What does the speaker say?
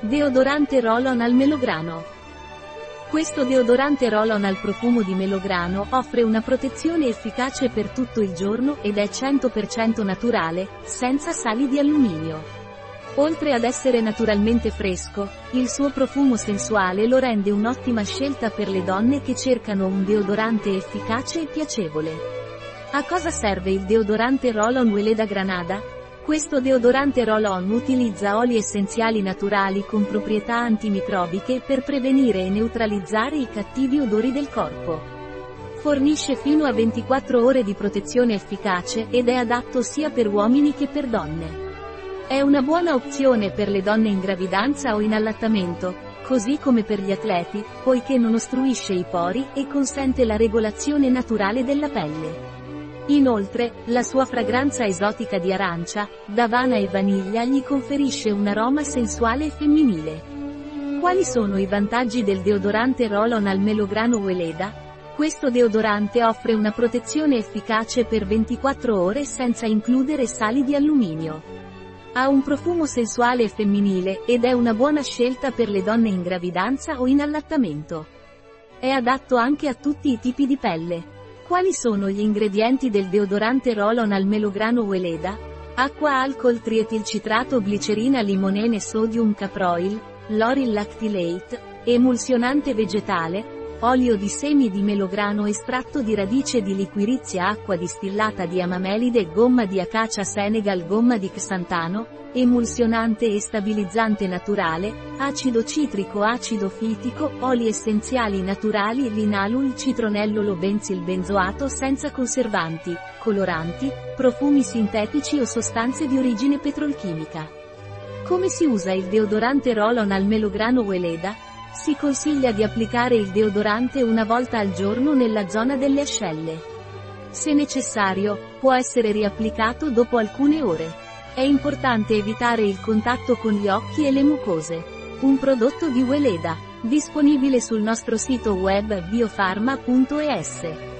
Deodorante Roll-On al melograno. Questo deodorante Roll-On al profumo di melograno offre una protezione efficace per tutto il giorno ed è 100% naturale, senza sali di alluminio. Oltre ad essere naturalmente fresco, il suo profumo sensuale lo rende un'ottima scelta per le donne che cercano un deodorante efficace e piacevole. A cosa serve il deodorante Roll-On Weleda Granada? Questo deodorante roll-on utilizza oli essenziali naturali con proprietà antimicrobiche per prevenire e neutralizzare i cattivi odori del corpo. Fornisce fino a 24 ore di protezione efficace ed è adatto sia per uomini che per donne. È una buona opzione per le donne in gravidanza o in allattamento, così come per gli atleti, poiché non ostruisce i pori e consente la regolazione naturale della pelle. Inoltre, la sua fragranza esotica di arancia, davana e vaniglia gli conferisce un aroma sensuale e femminile. Quali sono i vantaggi del deodorante Roll-On al melograno Weleda? Questo deodorante offre una protezione efficace per 24 ore senza includere sali di alluminio. Ha un profumo sensuale e femminile, ed è una buona scelta per le donne in gravidanza o in allattamento. È adatto anche a tutti i tipi di pelle. Quali sono gli ingredienti del deodorante Roll-On al melograno Weleda? Acqua alcol trietilcitrato glicerina limonene sodium caproil, l'oril lactylate, emulsionante vegetale, olio di semi di melograno estratto di radice di liquirizia acqua distillata di amamelide gomma di acacia senegal gomma di xantano, emulsionante e stabilizzante naturale, acido citrico acido fitico, oli essenziali naturali linalul citronellolo benzil benzoato senza conservanti, coloranti, profumi sintetici o sostanze di origine petrolchimica. Come si usa il deodorante Roll-On al melograno Weleda? Si consiglia di applicare il deodorante una volta al giorno nella zona delle ascelle. Se necessario, può essere riapplicato dopo alcune ore. È importante evitare il contatto con gli occhi e le mucose. Un prodotto di Weleda, disponibile sul nostro sito web biofarma.es.